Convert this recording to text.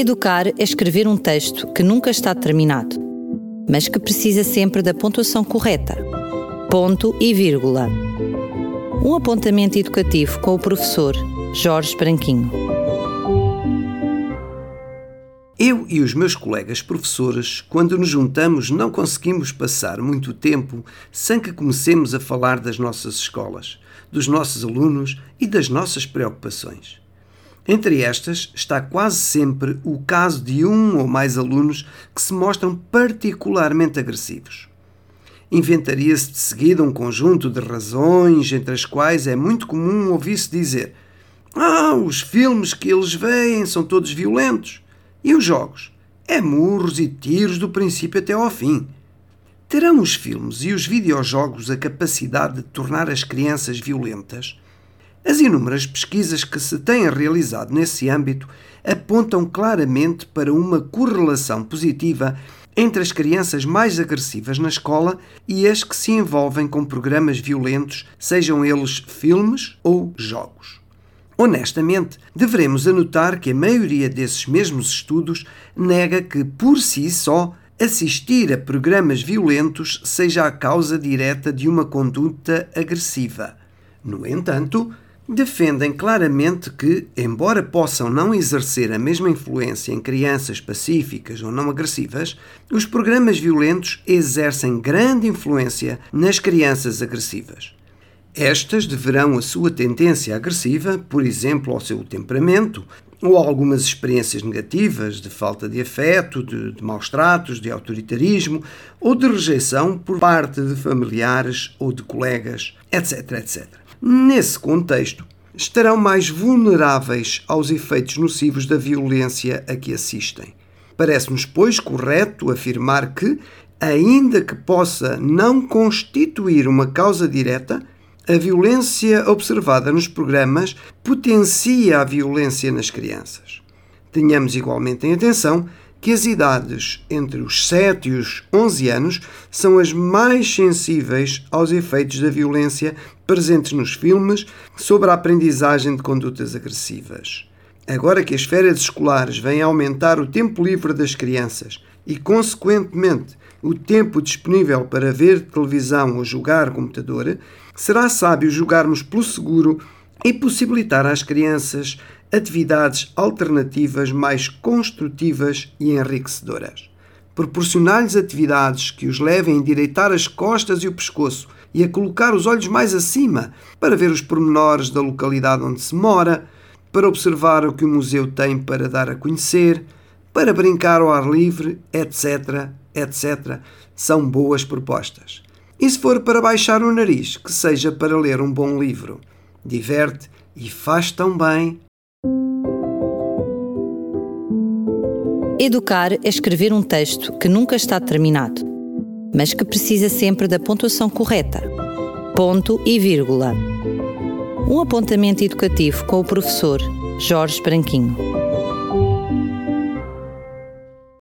Educar é escrever um texto que nunca está terminado, mas que precisa sempre da pontuação correta. Ponto e vírgula. Um apontamento educativo com o professor Jorge Branquinho. Eu e os meus colegas professores, quando nos juntamos, não conseguimos passar muito tempo sem que comecemos a falar das nossas escolas, dos nossos alunos e das nossas preocupações. Entre estas está quase sempre o caso de um ou mais alunos que se mostram particularmente agressivos. Inventaria-se de seguida um conjunto de razões entre as quais é muito comum ouvir-se dizer: Ah, os filmes que eles veem são todos violentos. E os jogos? É murros e tiros do princípio até ao fim. Terão os filmes e os videojogos a capacidade de tornar as crianças violentas? As inúmeras pesquisas que se têm realizado nesse âmbito apontam claramente para uma correlação positiva entre as crianças mais agressivas na escola e as que se envolvem com programas violentos, sejam eles filmes ou jogos. Honestamente, devemos anotar que a maioria desses mesmos estudos nega que, por si só, assistir a programas violentos seja a causa direta de uma conduta agressiva. No entanto, defendem claramente que, embora possam não exercer a mesma influência em crianças pacíficas ou não agressivas, os programas violentos exercem grande influência nas crianças agressivas. Estas deverão a sua tendência agressiva, por exemplo, ao seu temperamento, ou algumas experiências negativas de falta de afeto, de, de maus tratos, de autoritarismo ou de rejeição por parte de familiares ou de colegas, etc, etc. Nesse contexto, estarão mais vulneráveis aos efeitos nocivos da violência a que assistem. Parece-nos, pois, correto afirmar que, ainda que possa não constituir uma causa direta, a violência observada nos programas potencia a violência nas crianças. Tenhamos igualmente em atenção que as idades entre os 7 e os 11 anos são as mais sensíveis aos efeitos da violência presentes nos filmes sobre a aprendizagem de condutas agressivas. Agora que as férias escolares vêm aumentar o tempo livre das crianças e, consequentemente, o tempo disponível para ver televisão ou jogar computador, será sábio jogarmos pelo seguro e possibilitar às crianças atividades alternativas mais construtivas e enriquecedoras. Proporcionar-lhes atividades que os levem a endireitar as costas e o pescoço e a colocar os olhos mais acima para ver os pormenores da localidade onde se mora, para observar o que o museu tem para dar a conhecer, para brincar ao ar livre, etc., etc., são boas propostas. E se for para baixar o nariz, que seja para ler um bom livro. Diverte e faz tão bem Educar é escrever um texto que nunca está terminado, mas que precisa sempre da pontuação correta. Ponto e vírgula. Um apontamento educativo com o professor Jorge Branquinho.